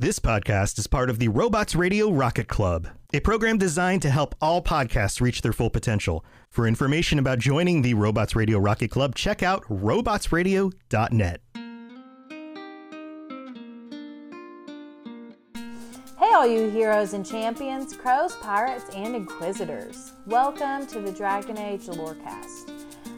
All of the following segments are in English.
This podcast is part of the Robots Radio Rocket Club, a program designed to help all podcasts reach their full potential. For information about joining the Robots Radio Rocket Club, check out robotsradio.net. Hey, all you heroes and champions, crows, pirates, and inquisitors. Welcome to the Dragon Age Lorecast.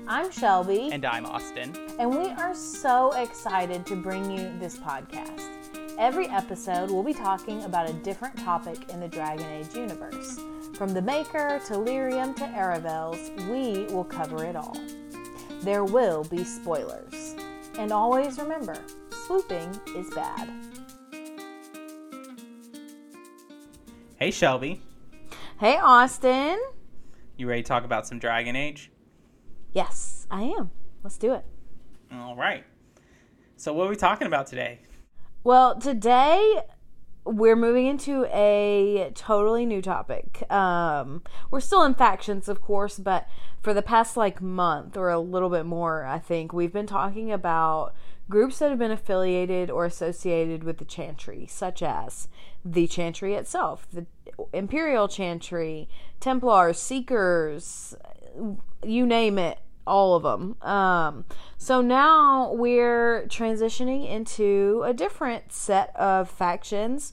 I'm Shelby, And I'm Austin. and we are so excited to bring you this podcast. Every episode, we'll be talking about a different topic in the Dragon Age universe. From the Maker to Lyrium to Aravels, we will cover it all. There will be spoilers. And always remember, swooping is bad. Hey, Shelby. Hey, Austin. You ready to talk about some Dragon Age? Yes, I am. Let's do it. All right. So, what are we talking about today? Well, today we're moving into a totally new topic. Um, we're still in factions, of course, but for the past like month or a little bit more, I think we've been talking about groups that have been affiliated or associated with the Chantry, such as the Chantry itself, the Imperial Chantry, Templars, Seekers, you name it, all of them. Um, so now we're transitioning into a different set of factions,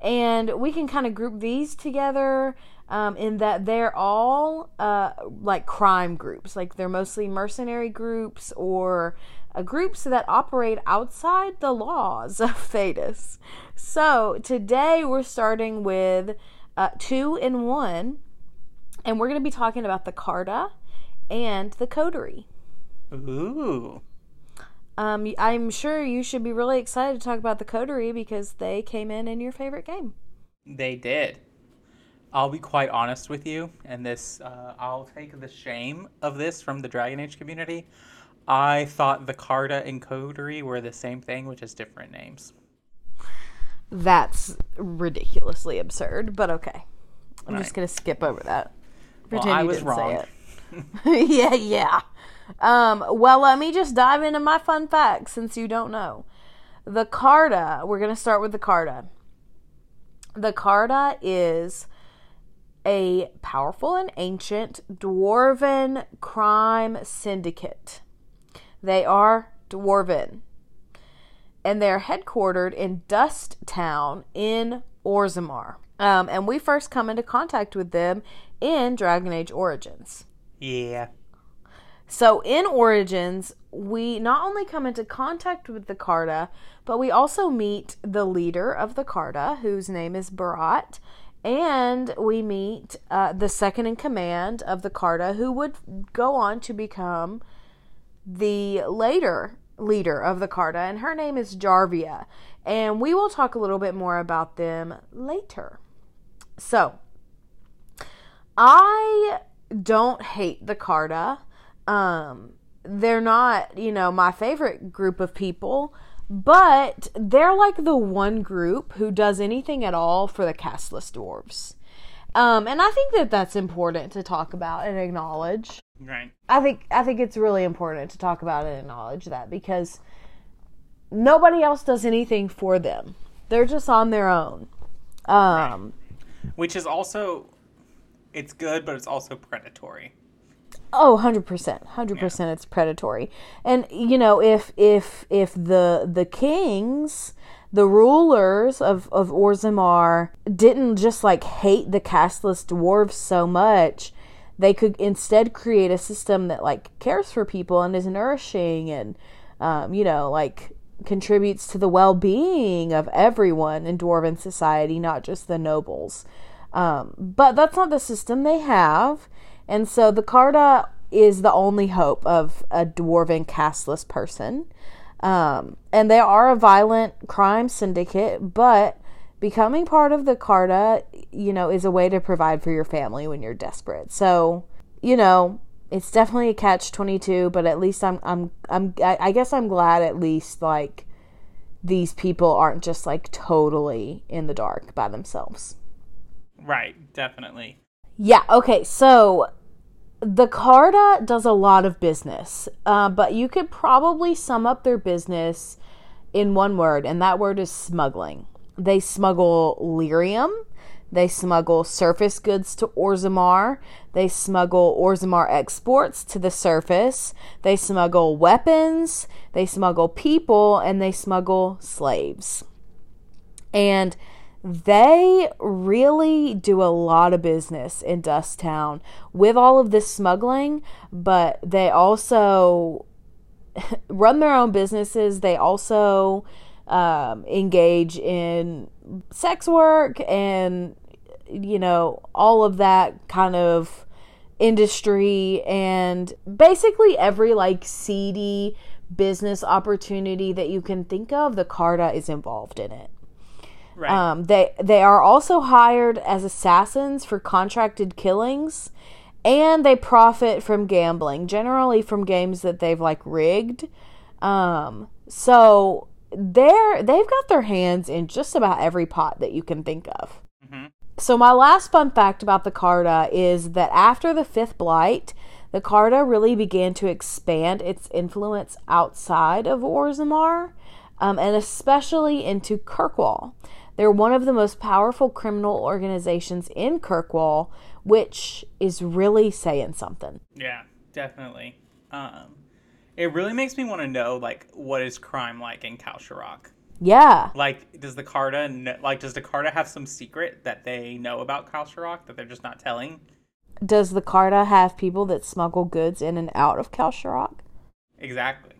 and we can kind of group these together. Um, in that they're all uh, like crime groups, like they're mostly mercenary groups or uh, groups that operate outside the laws of Thedas. So today we're starting with uh, two in one, and we're going to be talking about the Carta and the Coterie. Ooh. Um, I'm sure you should be really excited to talk about the Coterie because they came in in your favorite game. They did. I'll be quite honest with you, and this, uh, I'll take the shame of this from the Dragon Age community. I thought the Carta and Coterie were the same thing, with just different names. That's ridiculously absurd, but okay. I'm just going to skip over that. Well, Pretend I you was wrong. yeah, yeah. Um, well, let me just dive into my fun facts since you don't know. The Carta, we're going to start with the Carta. The Carta is a powerful and ancient dwarven crime syndicate. They are dwarven. And they're headquartered in Dust Town in Orzammar. Um, and we first come into contact with them in Dragon Age Origins. Yeah. So in Origins, we not only come into contact with the Carta, but we also meet the leader of the Carta, whose name is Beraht, and we meet uh, the second in command of the Carta, who would go on to become the later leader of the Carta, and her name is Jarvia. And we will talk a little bit more about them later. So, I don't hate the Carta. Um, they're not, you know, my favorite group of people, but they're like the one group who does anything at all for the castless dwarves. Um, and I think that that's important to talk about and acknowledge. Right. I think I think it's really important to talk about and acknowledge that because nobody else does anything for them. They're just on their own. Um, Which is also, it's good, but it's also predatory. Oh, 100%. 100% it's predatory. And you know, if if if the the kings, the rulers of of Orzammar didn't just like hate the castless dwarves so much, they could instead create a system that like cares for people and is nourishing and um, you know, like contributes to the well-being of everyone in dwarven society, not just the nobles. Um, but that's not the system they have. And so the Carta is the only hope of a dwarven castless person. Um, and they are a violent crime syndicate, but becoming part of the Carta, you know, is a way to provide for your family when you're desperate. So, you know, it's definitely a catch 22, but at least I'm, I'm, I'm, I I guess I'm glad at least like these people aren't just like totally in the dark by themselves. Right. Definitely. Yeah, okay, so the Carta does a lot of business, uh, but you could probably sum up their business in one word, and that word is smuggling. they smuggle lyrium. They smuggle surface goods to Orzammar. They smuggle Orzammar exports to the surface. They smuggle weapons. They smuggle people. And they smuggle slaves. And they really do a lot of business in Dust Town with all of this smuggling, but they also run their own businesses. They also um, engage in sex work and, you know, all of that kind of industry and basically every like seedy business opportunity that you can think of, the Carta is involved in it. Right. Um, they they are also hired as assassins for contracted killings, and they profit from gambling, generally from games that they've like rigged. Um, so they're they've got their hands in just about every pot that you can think of. So my last fun fact about the Carta is that after the fifth blight, the Carta really began to expand its influence outside of Orzammar, um, and especially into Kirkwall. They're one of the most powerful criminal organizations in Kirkwall, which is really saying something. Yeah, definitely. Um, it really makes me want to know, like, what is crime like in Kalsharok? Yeah. Like, does the Carta kn- like does the Carta have some secret that they know about Kalsharok that they're just not telling? Does the Carta have people that smuggle goods in and out of Kalsharok? Exactly.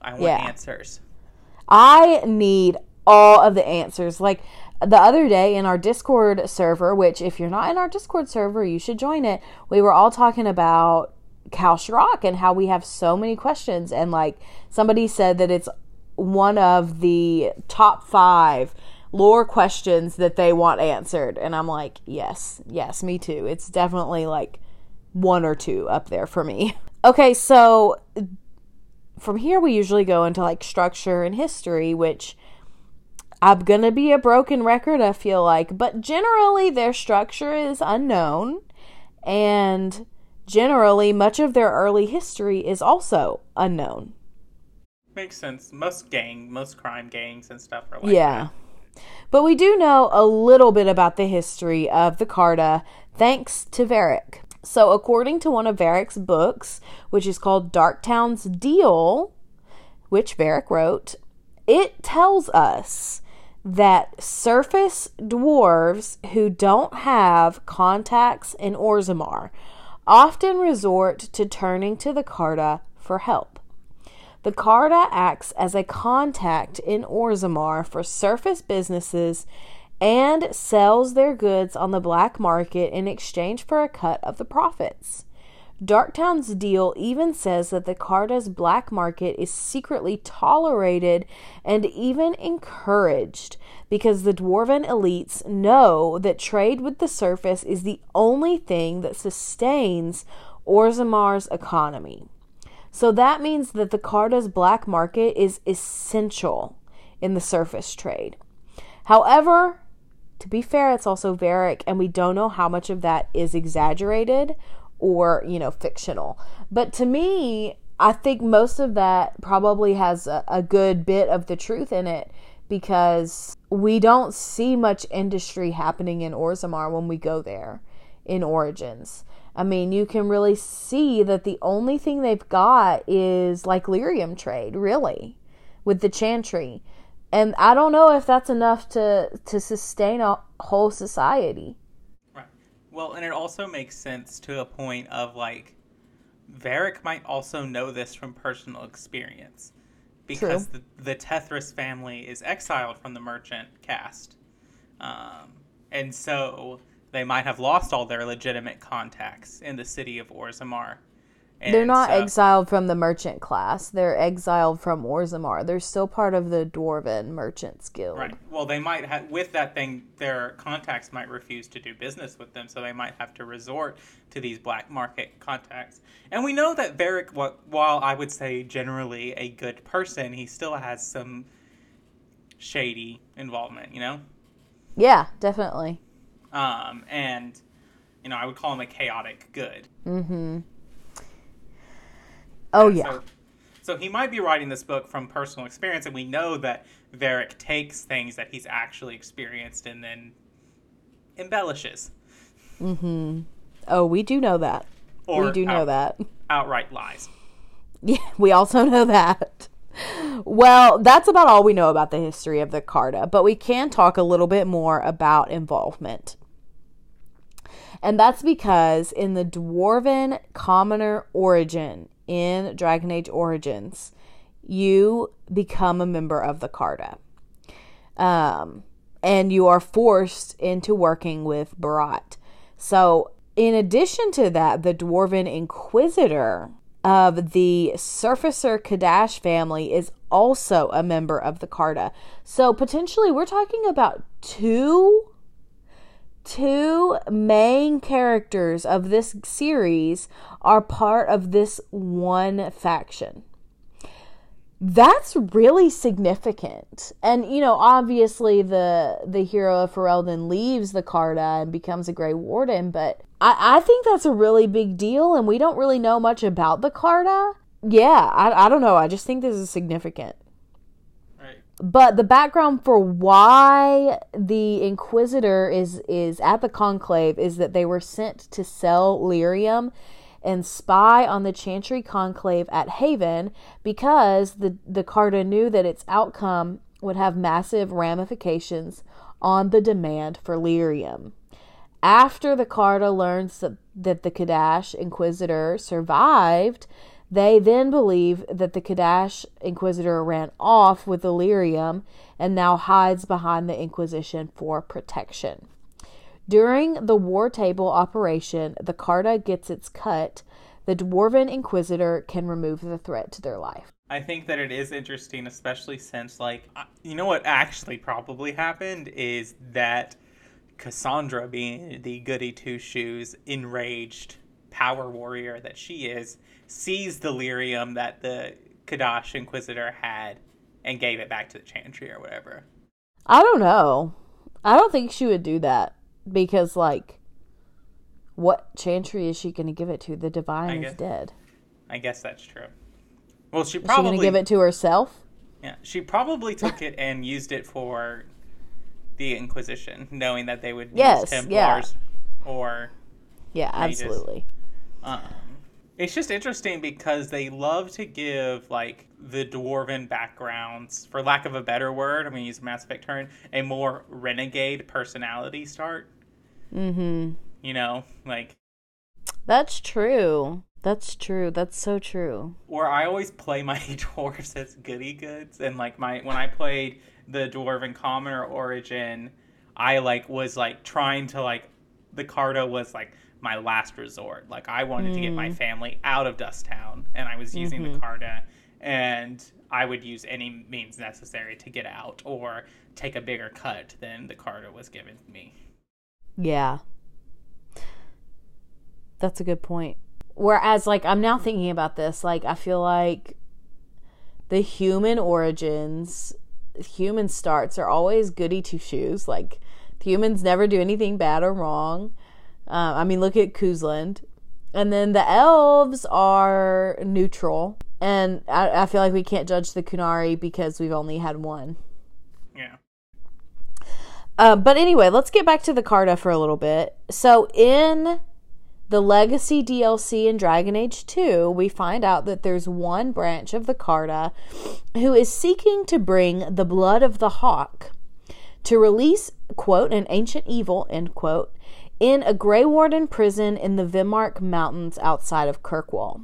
I want Yeah. answers. I need all of the answers. Like the other day in our Discord server, which if you're not in our Discord server, you should join it. We were all talking about Kalsharok and how we have so many questions. And like somebody said that it's one of the top five lore questions that they want answered. And I'm like, yes, yes, me too. It's definitely like one or two up there for me. Okay, so from here we usually go into like structure and history, which I'm gonna be a broken record, I feel like, but generally their structure is unknown, and generally much of their early history is also unknown. Makes sense. Most gang, most crime gangs and stuff are like Yeah. But we do know a little bit about the history of the Carta thanks to Varric. So, according to one of Varric's books, which is called Darktown's Deal, which Varric wrote, it tells us that surface dwarves who don't have contacts in Orzammar often resort to turning to the Carta for help. The Carta acts as a contact in Orzammar for surface businesses and sells their goods on the black market in exchange for a cut of the profits. Darktown's deal even says that the Carta's black market is secretly tolerated and even encouraged because the dwarven elites know that trade with the surface is the only thing that sustains Orzammar's economy. So that means that the Carta's black market is essential in the surface trade. However, to be fair, it's also Varric, and we don't know how much of that is exaggerated or, you know, fictional. But to me, I think most of that probably has a, a good bit of the truth in it because we don't see much industry happening in Orzammar when we go there in Origins. I mean, you can really see that the only thing they've got is like lyrium trade, really, with the chantry. And I don't know if that's enough to to sustain a whole society. Well, and it also makes sense to a point of like, Varric might also know this from personal experience, because the, the Tethras family is exiled from the merchant caste, um, and so they might have lost all their legitimate contacts in the city of Orzammar. They're not so- exiled from the merchant class. They're exiled from Orzammar. They're still part of the Dwarven Merchants Guild. Right. Well, they might have with that thing. Their contacts might refuse to do business with them, so they might have to resort to these black market contacts. And we know that Varric, while I would say generally a good person, he still has some shady involvement. You know, Yeah, definitely. um, and you know I would call him a chaotic good. Oh yeah. So, so he might be writing this book from personal experience, and we know that Varric takes things that he's actually experienced and then embellishes. Hmm. Oh, we do know that. Or we do know out- that. Outright lies. Yeah, we also know that. Well, that's about all we know about the history of the Carta, but we can talk a little bit more about involvement. And that's because in the Dwarven Commoner origin in Dragon Age Origins, you become a member of the Carta. Um, and you are forced into working with Beraht. So, in addition to that, the Dwarven Inquisitor of the Surfacer Cadash family is also a member of the Carta. So, potentially, we're talking about two two main characters of this series are part of this one faction. That's really significant. And you know, obviously the the hero of Ferelden leaves the Carta and becomes a Grey Warden, but I, I think that's a really big deal and we don't really know much about the Carta. Yeah, I, I don't know. I just think this is significant. But the background for why the Inquisitor is is at the conclave is that they were sent to sell lyrium and spy on the Chantry conclave at Haven because the the Carta knew that its outcome would have massive ramifications on the demand for lyrium. After the Carta learns that, that the Cadash Inquisitor survived, they then believe that the Cadash Inquisitor ran off with Illyrium and now hides behind the Inquisition for protection. During the War Table operation, the Carta gets its cut. The Dwarven Inquisitor can remove the threat to their life. I think that it is interesting, especially since, like, you know what actually probably happened is that Cassandra, being the goody two shoes, enraged power warrior that she is, seized the lyrium that the Cadash Inquisitor had and gave it back to the Chantry or whatever. I don't know. I don't think she would do that because, like, what Chantry is she going to give it to? The Divine is dead. I guess that's true. Well, she Is she probably going to give it to herself? Yeah, she probably took it and used it for the Inquisition, knowing that they would Yes, use yeah. Templars or Yeah, absolutely. Um, it's just interesting because they love to give like the dwarven backgrounds, for lack of a better word, I'm gonna use Mass Effect turn, a more renegade personality start. Mm-hmm. You know, like That's true. That's true. That's so true. where I always play my dwarves as goody goods, and like my when I played the dwarven commoner origin, I like was like trying to like the Carta was like my last resort. Like I wanted to get my hmm. family out of Dust Town, and I was using the mm-hmm. Carta, and I would use any means necessary to get out or take a bigger cut than the Carta was giving me. Yeah. That's a good point. Whereas, like, I'm now thinking about this, like, I feel like the human origins, human starts are always goody two shoes. Like, humans never do anything bad or wrong. Uh, I mean, look at Cousland. And then the elves are neutral. And I, I feel like we can't judge the Qunari because we've only had one. Yeah. Uh, but anyway, let's get back to the Carta for a little bit. So in the Legacy DLC in Dragon Age 2, we find out that there's one branch of the Carta who is seeking to bring the blood of the Hawke to release, quote, an ancient evil, end quote, in a Grey Warden prison in the Vimmark Mountains outside of Kirkwall.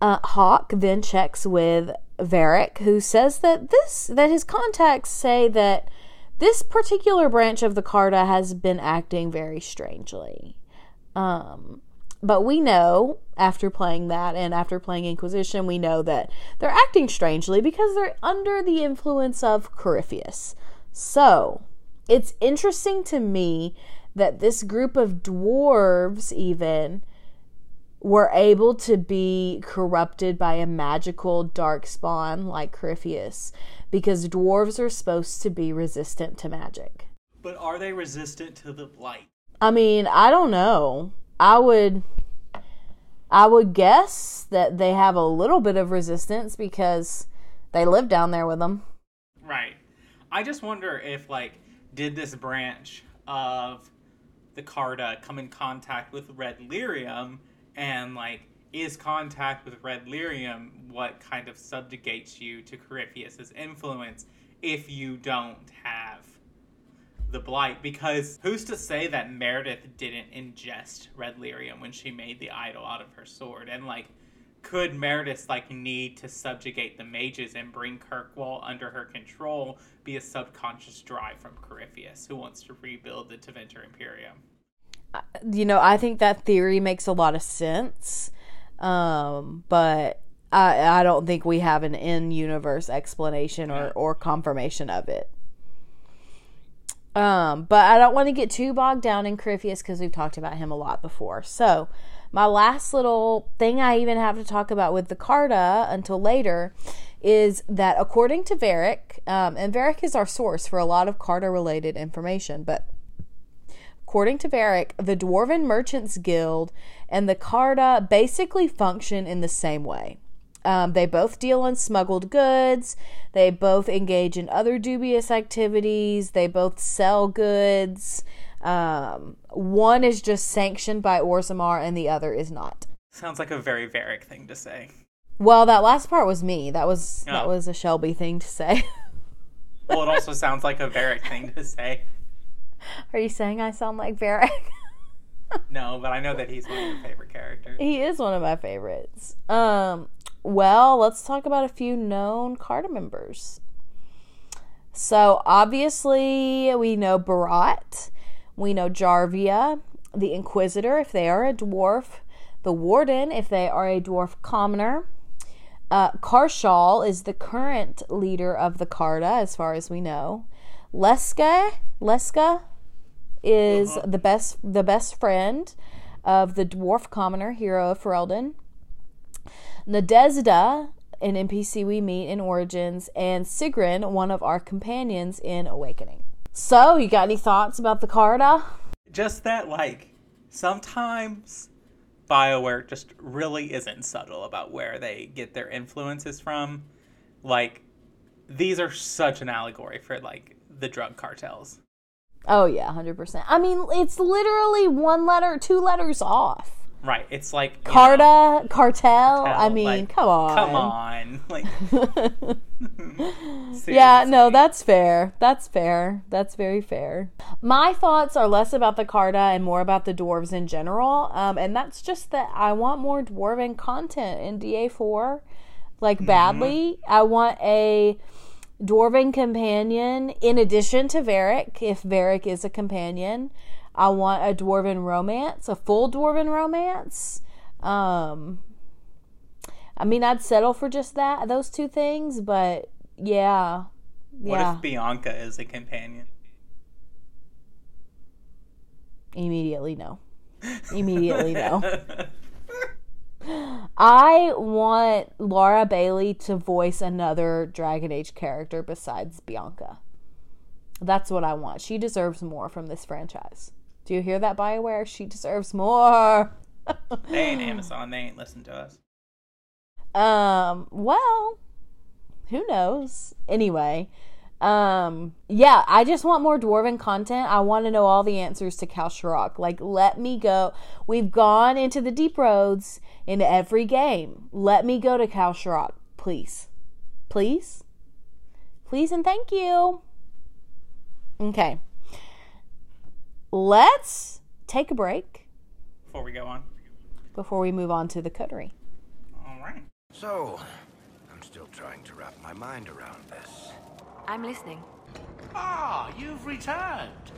Uh, Hawke then checks with Varric, who says that this that his contacts say that this particular branch of the Carta has been acting very strangely. Um, but we know after playing that and after playing Inquisition, we know that they're acting strangely because they're under the influence of Corypheus. So it's interesting to me that this group of dwarves, even, were able to be corrupted by a magical dark spawn like Corypheus because dwarves are supposed to be resistant to magic. But are they resistant to the blight? I mean, I don't know. I would I would guess that they have a little bit of resistance because they live down there with them. Right. I just wonder if like did this branch of the Carta come in contact with Red Lyrium? And like is contact with Red Lyrium what kind of subjugates you to Corypheus's influence if you don't have the blight? Because who's to say that Meredith didn't ingest Red Lyrium when she made the idol out of her sword? And like could Meredith like need to subjugate the mages and bring Kirkwall under her control be a subconscious drive from Corypheus who wants to rebuild the Tevinter Imperium? You know, I think that theory makes a lot of sense. Um, but I I don't think we have an in universe explanation or, or confirmation of it. Um, but I don't want to get too bogged down in Corypheus because we've talked about him a lot before. So, my last little thing I even have to talk about with the Carta until later is that according to Varric, um, and Varric is our source for a lot of Carta related information, but according to Varric, the Dwarven Merchants Guild and the Carta basically function in the same way. Um, they both deal in smuggled goods. They both engage in other dubious activities. They both sell goods. Um, one is just sanctioned by Orzammar and the other is not. Sounds like a very Varric thing to say. Well, that last part was me. That was that Oh. was a Shelby thing to say. Well, it also sounds like a Varric thing to say. Are you saying I sound like Varric? No, but I know that he's one of your favorite characters. he is one of my favorites. Um, well, let's talk about a few known Carta members. So obviously, we know Beraht, we know Jarvia, the Inquisitor, if they are a dwarf, the Warden, if they are a dwarf commoner. Uh, Karshal is the current leader of the Carta, as far as we know. Leska, Leska is the best the best friend of the dwarf commoner hero of Ferelden. Nadezda, an NPC we meet in Origins, and Sigrun, one of our companions in Awakening. So, you got any thoughts about the Carta? Just that, like, sometimes BioWare just really isn't subtle about where they get their influences from. Like, these are such an allegory for, like, the drug cartels. Oh yeah, hundred percent. I mean, it's literally one letter, two letters off. Right. It's like. you know, Carta, cartel. I mean, like, come on. Come on. Like. Yeah, no, that's fair. That's fair. That's very fair. My thoughts are less about the Carta and more about the dwarves in general. Um, and that's just that I want more dwarven content in DA4, like badly. I want a dwarven companion in addition to Varric, if Varric is a companion. I want a dwarven romance, a full dwarven romance. Um, I mean, I'd settle for just that, those two things, but yeah. What if Bianca is a companion? Immediately no. Immediately no. I want Laura Bailey to voice another Dragon Age character besides Bianca. That's what I want. She deserves more from this franchise. Do you hear that, Bioware? She deserves more. They ain't Amazon. They ain't listen to us. Um, well, who knows? Anyway, um, yeah, I just want more dwarven content. I want to know all the answers to Kal-Sharok. Like, let me go. We've gone into the deep roads in every game. Let me go to Kal-Sharok, please. Please? Please and thank you. Okay. Let's take a break Before we go on. before we move on to the coterie. All right. So, I'm still trying to wrap my mind around this. I'm listening. Ah, you've returned.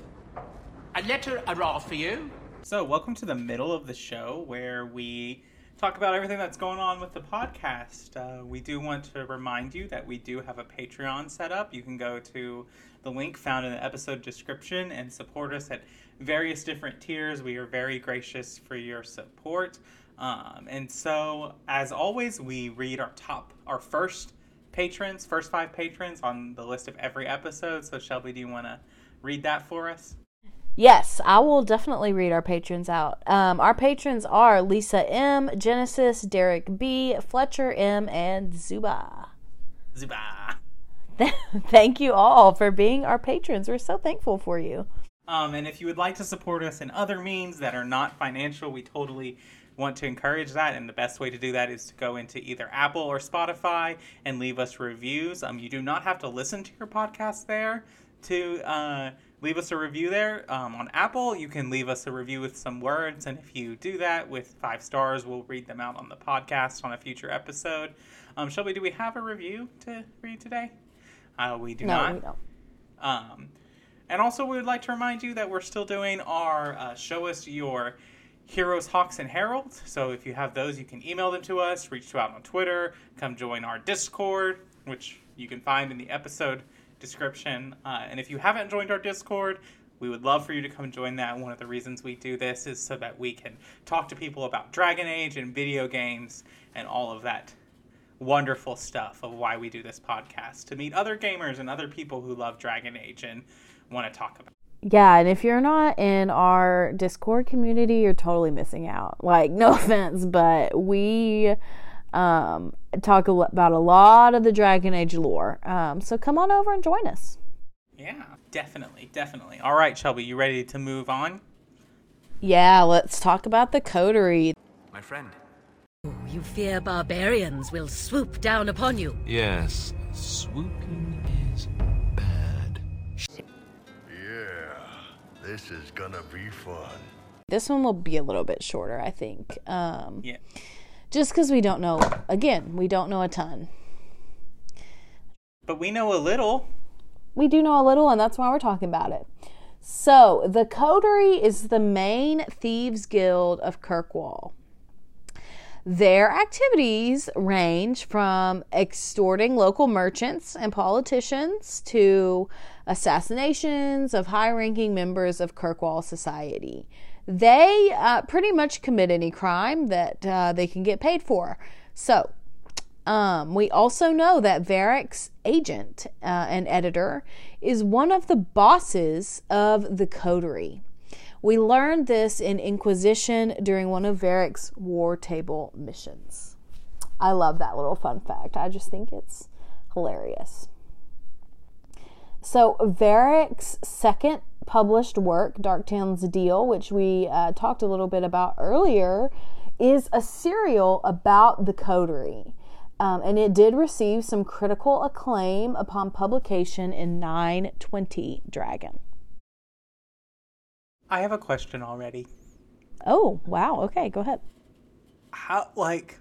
A letter arrived for you. So, welcome to the middle of the show where we talk about everything that's going on with the podcast. Uh, we do want to remind you that we do have a Patreon set up. You can go to the link found in the episode description and support us at various different tiers. We are very gracious for your support. Um, and so, as always, we read our top, our first patrons, first five patrons on the list of every episode. So, Shelby, do you want to read that for us? Yes, I will definitely read our patrons out. Um, our patrons are Lisa M, Genesis, Derek B, Fletcher M, and Zuba. Zuba. Thank you all for being our patrons. We're so thankful for you. Um, and if you would like to support us in other means that are not financial, we totally want to encourage that. And the best way to do that is to go into either Apple or Spotify and leave us reviews. Um, you do not have to listen to your podcast there to uh, leave us a review there. Um, on Apple, you can leave us a review with some words. And if you do that with five stars, we'll read them out on the podcast on a future episode. Um, Shelby, do we have a review to read today? Uh, we do No, not. we don't. Um, and also, we would like to remind you that we're still doing our uh, show us your heroes, hawks, and heralds. So if you have those, you can email them to us, reach out on Twitter, come join our Discord, which you can find in the episode description. Uh, and if you haven't joined our Discord, we would love for you to come join that. One of the reasons we do this is so that we can talk to people about Dragon Age and video games and all of that wonderful stuff of why we do this podcast to meet other gamers and other people who love Dragon Age and want to talk about. Yeah, and if you're not in our Discord community, you're totally missing out. Like, no offense, but we um, talk about a lot of the Dragon Age lore. Um, so come on over and join us. Yeah, definitely, definitely. All right, Shelby, you ready to move on? Yeah, let's talk about the coterie. My friend. You fear barbarians will swoop down upon you. Yes, swooping is bad. Yeah, this is gonna be fun. This one will be a little bit shorter, I think. Um, Yeah. just because we don't know, again, we don't know a ton. But we know a little. we do know a little, and that's why we're talking about it. So, the Coterie is the main thieves guild of Kirkwall. Their activities range from extorting local merchants and politicians to assassinations of high ranking members of Kirkwall society. They uh, pretty much commit any crime that uh, they can get paid for. So, um, we also know that Varric's agent uh, and editor is one of the bosses of the coterie. We learned this in Inquisition during one of Varric's war table missions. I love that little fun fact. I just think it's hilarious. So, Varric's second published work, Darktown's Deal, which we uh, talked a little bit about earlier, is a serial about the coterie. Um, and it did receive some critical acclaim upon publication in 920 Dragon. I have a question already. Oh, wow. Okay, go ahead. How, like,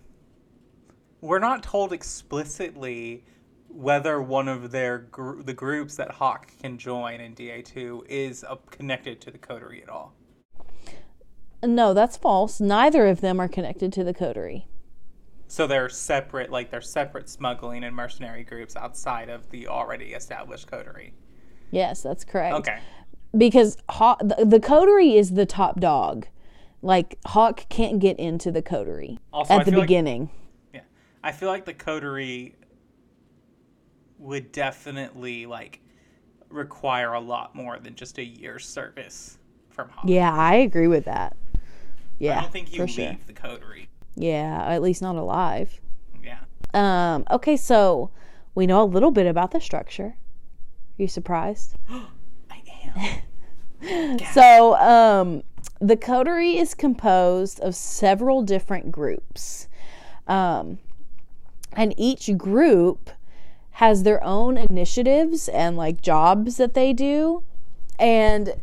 we're not told explicitly whether one of their gr- the groups that Hawke can join in DA2 is uh, connected to the coterie at all. No, that's false. Neither of them are connected to the coterie. So they're separate, like they're separate smuggling and mercenary groups outside of the already established coterie. Yes, that's correct. Okay. Because Hawke, the, the coterie is the top dog. Like, Hawke can't get into the coterie Also, I at the feel like- beginning. Yeah. I feel like the coterie would definitely like require a lot more than just a year's service from Hawke. yeah, I agree with that. Yeah, I don't think you leave sure. the coterie. Yeah, at least not alive. Yeah. Um, okay, so we know a little bit about the structure. Are you surprised? So, um, the coterie is composed of several different groups. Um, and each group has their own initiatives and like jobs that they do. And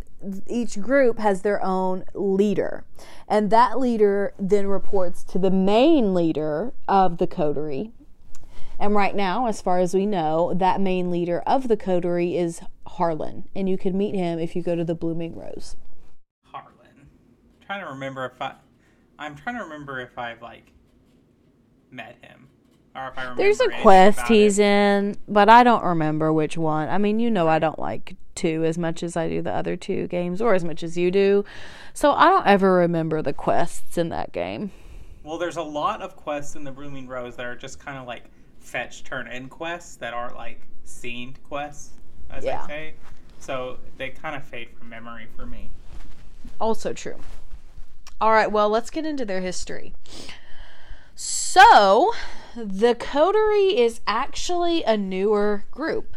each group has their own leader. And that leader then reports to the main leader of the coterie. And right now, as far as we know, that main leader of the coterie is Harlan. And you can meet him if you go to the Blooming Rose. Harlan. trying to remember if I I'm trying to remember if I've like met him. Or if I remember There's a quest he's it. in, but I don't remember which one. I mean, you know, I don't like two as much as I do the other two games, or as much as you do. So I don't ever remember the quests in that game. Well, there's a lot of quests in the Blooming Rose that are just kind of like fetch turn in quests that aren't like scened quests, as Yeah. I say. So they kind of fade from memory for me. Also true. All right, well, let's get into their history. So, the Coterie is actually a newer group.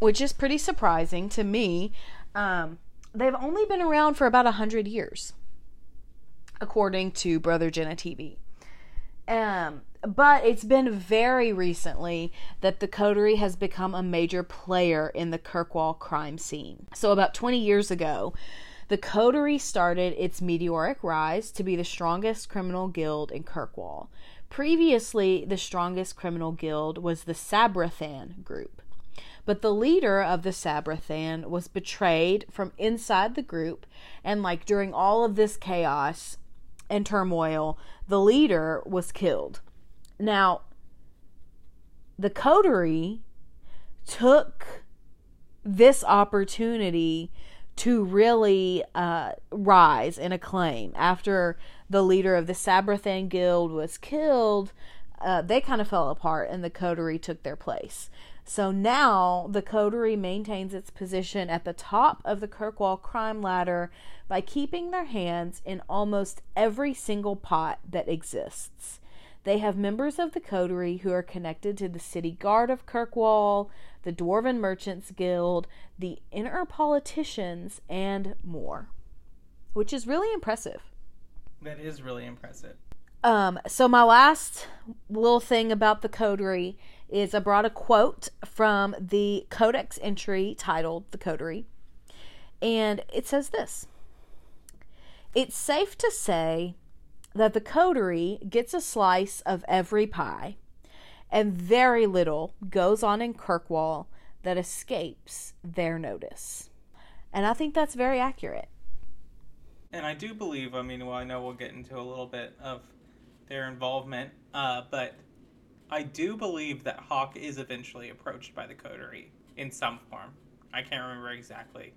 which is pretty surprising to me. Um, they've only been around for about 100 years, according to Brother Genitivi. Um, but it's been very recently that the coterie has become a major player in the Kirkwall crime scene. So, about 20 years ago, the coterie started its meteoric rise to be the strongest criminal guild in Kirkwall. Previously, the strongest criminal guild was the Sabrathan group. But the leader of the Sabrathan was betrayed from inside the group, and like during all of this chaos and turmoil, the leader was killed. Now, the coterie took this opportunity to really uh, rise in acclaim after the leader of the Sabrathan Guild was killed. Uh, they kind of fell apart, and the coterie took their place. So now the coterie maintains its position at the top of the Kirkwall crime ladder by keeping their hands in almost every single pot that exists. They have members of the coterie who are connected to the city guard of Kirkwall, the Dwarven Merchants Guild, the inner politicians, and more. Which is really impressive. That is really impressive. Um, so my last little thing about the coterie is I brought a quote from the codex entry titled The Coterie. And it says this It's safe to say that the coterie gets a slice of every pie, and very little goes on in Kirkwall that escapes their notice. And I think that's very accurate. And I do believe, I mean, well, I know we'll get into a little bit of their involvement, uh, but I do believe that Hawke is eventually approached by the coterie in some form. I can't remember exactly.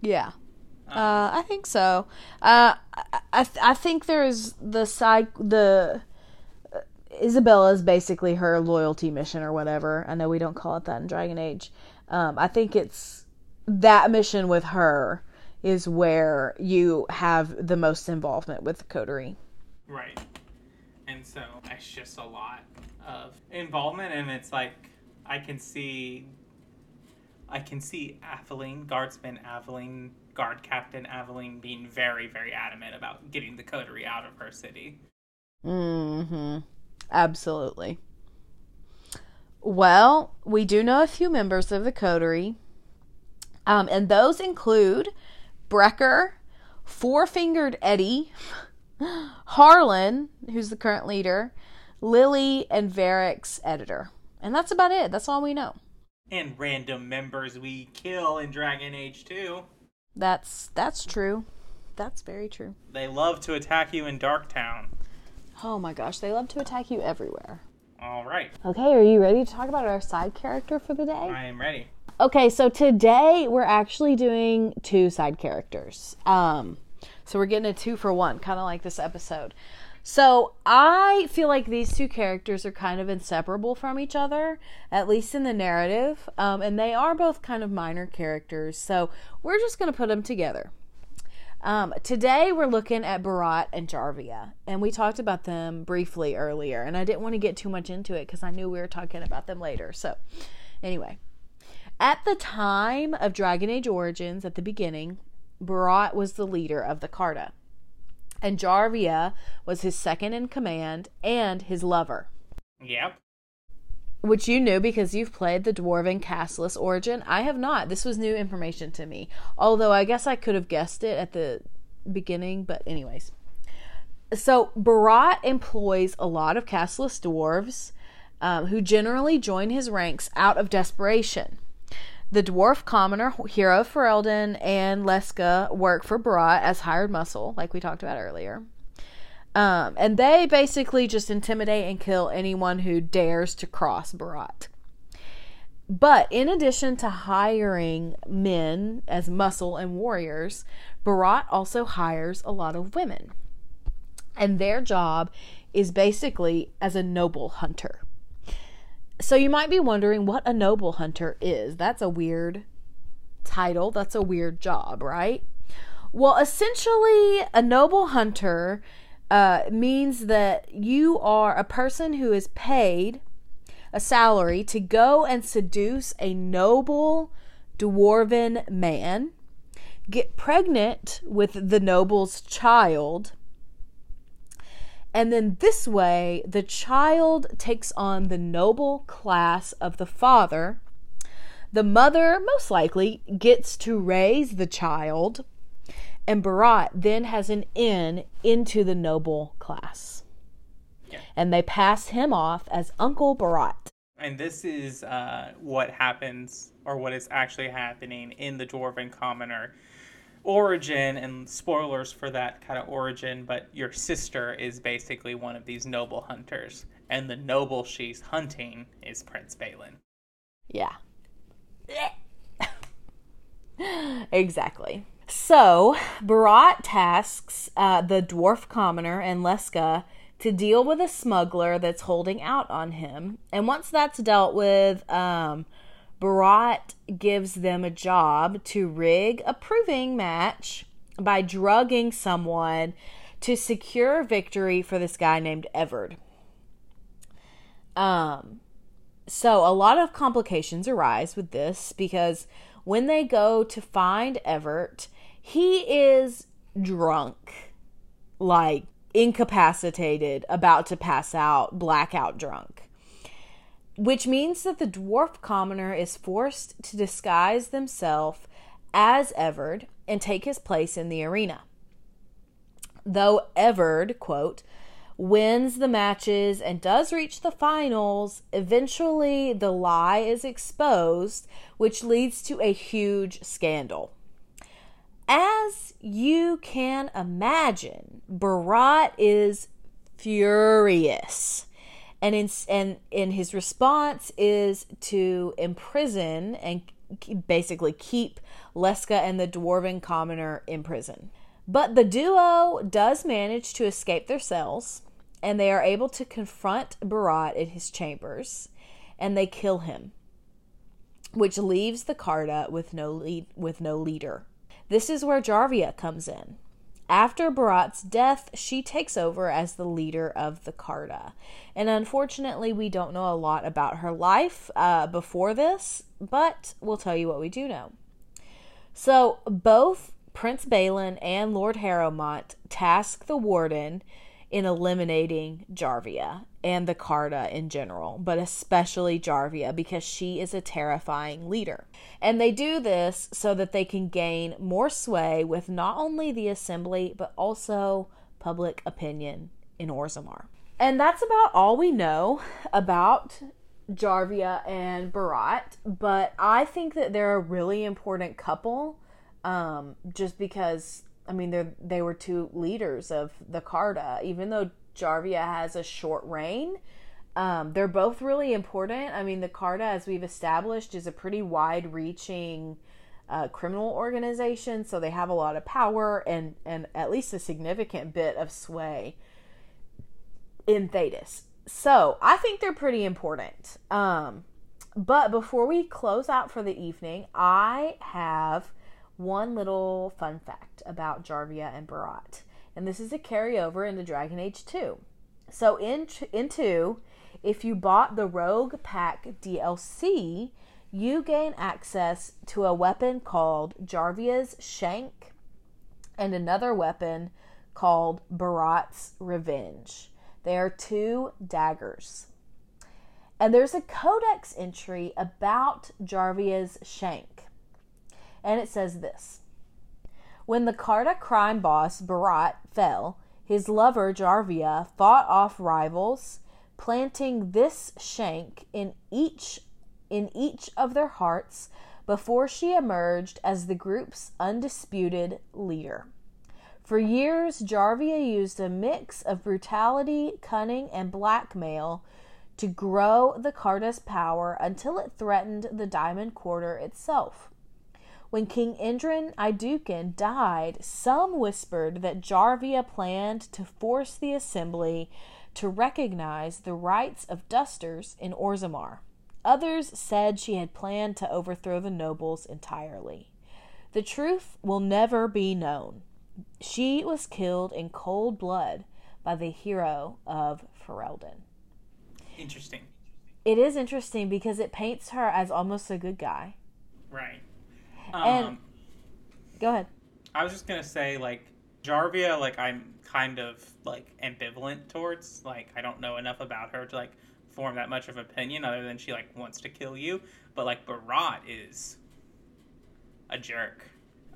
Yeah. Uh, I think so. Uh, I th- I think there's the side the uh, Isabella is basically her loyalty mission or whatever. I know we don't call it that in Dragon Age. Um, I think it's that mission with her is where you have the most involvement with the coterie. Right. And so it's just a lot of involvement, and it's like I can see, I can see Aveline, Guardsman Aveline, Guard Captain Aveline being very, very adamant about getting the coterie out of her city. Mm-hmm. Absolutely. Well, we do know a few members of the coterie, um, and those include Brecker, Four Fingered Eddie, Harlan, who's the current leader, Lily, and Varric's editor. And that's about it. That's all we know. And random members we kill in Dragon Age 2. That's that's true. That's very true. They love to attack you in Darktown. Oh my gosh, they love to attack you everywhere. All right, Okay, are you ready to talk about our side character for the day? I am ready. Okay, so today we're actually doing two side characters. Um, so we're getting a two for one, kind of like this episode. So I feel like these two characters are kind of inseparable from each other, at least in the narrative, um, and they are both kind of minor characters. So we're just going to put them together. Um, today we're looking at Beraht and Jarvia, and we talked about them briefly earlier, and I didn't want to get too much into it because I knew we were talking about them later. So, anyway, at the time of Dragon Age Origins, at the beginning, Beraht was the leader of the Carta, and Jarvia was his second in command and his lover, Yep. which you knew because you've played the Dwarven Castless Origin. I have not. This was new information to me, although I guess I could have guessed it at the beginning, but, anyways. So, Beraht employs a lot of castless dwarves um, who generally join his ranks out of desperation. The dwarf commoner Hero Ferelden and Leska work for Beraht as hired muscle, like we talked about earlier. Um, and they basically just intimidate and kill anyone who dares to cross Beraht. But in addition to hiring men as muscle and warriors, Beraht also hires a lot of women. And their job is basically as a noble hunter. So you might be wondering what a noble hunter is. That's a weird title. That's a weird job, right? Well, essentially, a noble hunter uh, means that you are a person who is paid a salary to go and seduce a noble dwarven man, get pregnant with the noble's child, and then this way the child takes on the noble class of the father. The mother, most likely, gets to raise the child, and Beraht then has an in into the noble class. Yeah. And they pass him off as Uncle Beraht. And this is uh, what happens, or what is actually happening in the Dwarven Commoner origin, and spoilers for that kind of origin, but your sister is basically one of these noble hunters, and the noble she's hunting is Prince Bhelen. Yeah. exactly. So, Beraht tasks uh, the dwarf commoner and Leska to deal with a smuggler that's holding out on him. And once that's dealt with, um, Beraht gives them a job to rig a proving match by drugging someone to secure victory for this guy named Everard. Um, so a lot of complications arise with this because when they go to find Everett, he is drunk, like incapacitated, about to pass out, blackout drunk. Which means that the dwarf commoner is forced to disguise themselves as Everard and take his place in the arena. Though Everard, quote, wins the matches and does reach the finals, eventually the lie is exposed, which leads to a huge scandal. As you can imagine, Beraht is furious. And in, and in his response is to imprison and basically keep Leska and the dwarven commoner in prison. But the duo does manage to escape their cells and they are able to confront Beraht in his chambers and they kill him which leaves the Carta with no lead with no leader. This is where Jarvia comes in. After Beraht's death, she takes over as the leader of the Carta. And unfortunately, we don't know a lot about her life uh, before this, but we'll tell you what we do know. So, both Prince Bhelen and Lord Harrowmont task the Warden in eliminating Jarvia and the Carta in general, but especially Jarvia because she is a terrifying leader. And they do this so that they can gain more sway with not only the assembly but also public opinion in Orzammar. And that's about all we know about Jarvia and Beraht, but I think that they're a really important couple um, just because I mean, they they were two leaders of the Carta, even though Jarvia has a short reign. Um, they're both really important. I mean, the Carta, as we've established, is a pretty wide-reaching uh, criminal organization, so they have a lot of power and and at least a significant bit of sway in Thedas. So I think they're pretty important. Um, but before we close out for the evening, I have one little fun fact about Jarvia and Beraht. And this is a carryover into Dragon Age 2. So in in 2, if you bought the Rogue Pack DLC, you gain access to a weapon called Jarvia's Shank and another weapon called Beraht's Revenge. They are two daggers. And there's a codex entry about Jarvia's Shank and it says this When the Carta crime boss Beraht fell, his lover Jarvia fought off rivals, planting this shank in each in each of their hearts before she emerged as the group's undisputed leader. For years, Jarvia used a mix of brutality, cunning, and blackmail to grow the Carta's power until it threatened the Diamond Quarter itself. When King Endrin Aeducan died, some whispered that Jarvia planned to force the assembly to recognize the rights of dusters in Orzammar. Others said she had planned to overthrow the nobles entirely. The truth will never be known. She was killed in cold blood by the hero of Ferelden. Interesting. it is interesting because it paints her as almost a good guy. Right. And- Um, Go ahead. I was just gonna say like Jarvia, like I'm kind of like ambivalent towards. Like I don't know enough about her to like form that much of opinion, other than she like wants to kill you. But like Beraht is a jerk.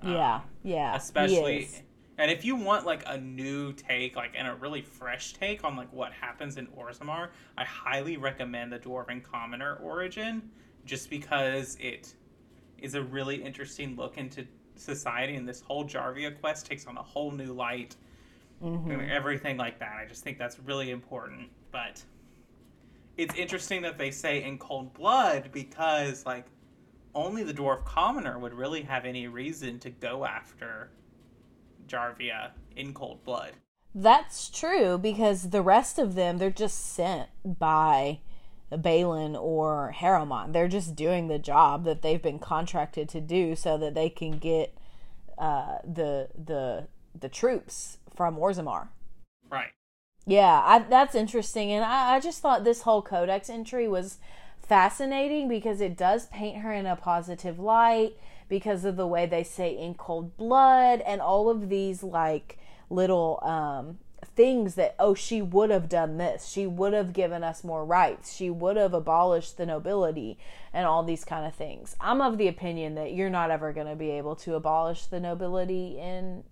Um, Yeah, yeah. he especially and if you want like a new take like and a really fresh take on like what happens in Orzammar, I highly recommend the Dwarven Commoner origin just because it is a really interesting look into society and this whole Jarvia quest takes on a whole new light mm-hmm. and everything like that. I just think that's really important. But it's interesting that they say in cold blood because like only the dwarf commoner would really have any reason to go after Jarvia in cold blood. That's true because the rest of them they're just sent by Bhelen or Harrowmont. They're just doing the job that they've been contracted to do so that they can get uh, the the the troops from Orzammar. Right. Yeah, I, that's interesting, and I, I just thought this whole codex entry was fascinating because it does paint her in a positive light because of the way they say in cold blood and all of these like little um, things that oh she would have done this she would have given us more rights she would have abolished the nobility and all these kind of things i'm of the opinion that you're not ever going to be able to abolish the nobility in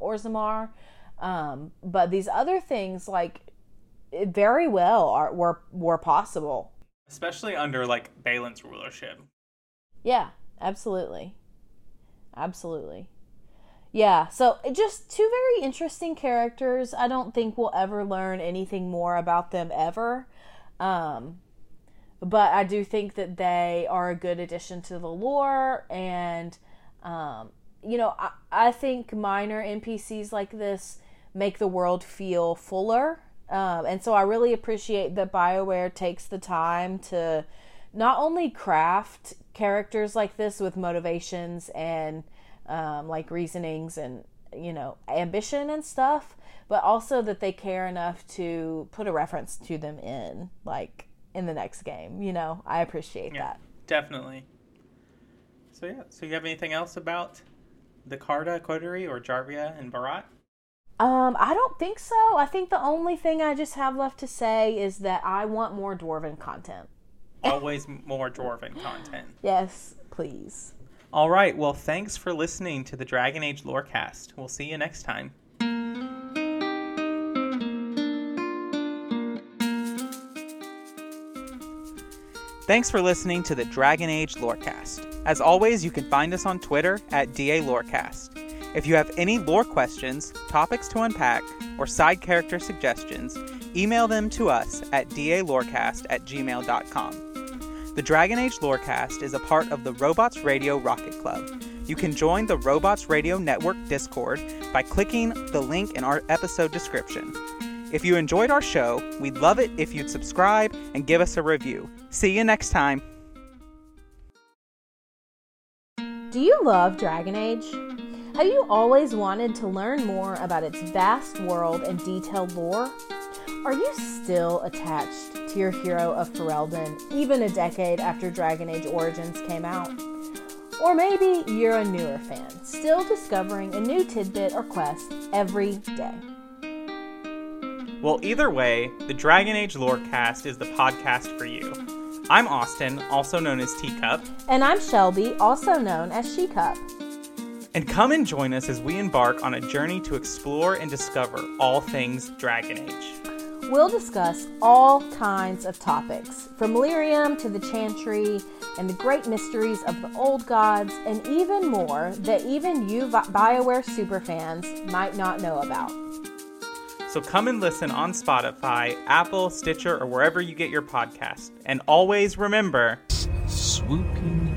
Orzammar. Um, but these other things, like, it very well are were were possible. Especially under like Bhelen's rulership. Yeah, absolutely, absolutely. Yeah, so just two very interesting characters. I don't think we'll ever learn anything more about them ever. Um, but I do think that they are a good addition to the lore and um, you know, I, I think minor NPCs like this make the world feel fuller. Um, and so I really appreciate that BioWare takes the time to not only craft characters like this with motivations and um, like reasonings and, you know, ambition and stuff, but also that they care enough to put a reference to them in, like, in the next game. You know, I appreciate Yeah, that. definitely. So yeah, so you have anything else about the Carta Coterie or Jarvia and Beraht? Um, I don't think so. I think the only thing I just have left to say is that I want more dwarven content. Always more dwarven content. Yes, please. All right, well, thanks for listening to the Dragon Age Lorecast. We'll see you next time. Thanks for listening to the Dragon Age Lorecast. As always, you can find us on Twitter at DA Lorecast. If you have any lore questions, topics to unpack, or side character suggestions, email them to us at dalorecast at gmail.com. The Dragon Age Lorecast is a part of the Robots Radio Rocket Club. You can join the Robots Radio Network Discord by clicking the link in our episode description. If you enjoyed our show, we'd love it if you'd subscribe and give us a review. See you next time. Do you love Dragon Age? Have you always wanted to learn more about its vast world and detailed lore? Are you still attached to your hero of Ferelden even a decade after Dragon Age Origins came out? Or maybe you're a newer fan, still discovering a new tidbit or quest every day. Well, either way, the Dragon Age Lorecast is the podcast for you. I'm Austin, also known as Teacup, And I'm Shelby, also known as She Cup. and come and join us as we embark on a journey to explore and discover all things Dragon Age. We'll discuss all kinds of topics, from Lyrium to the Chantry and the great mysteries of the old gods, and even more that even you Bi- BioWare superfans might not know about. So come and listen on Spotify, Apple, Stitcher, or wherever you get your podcast. And always remember Swooping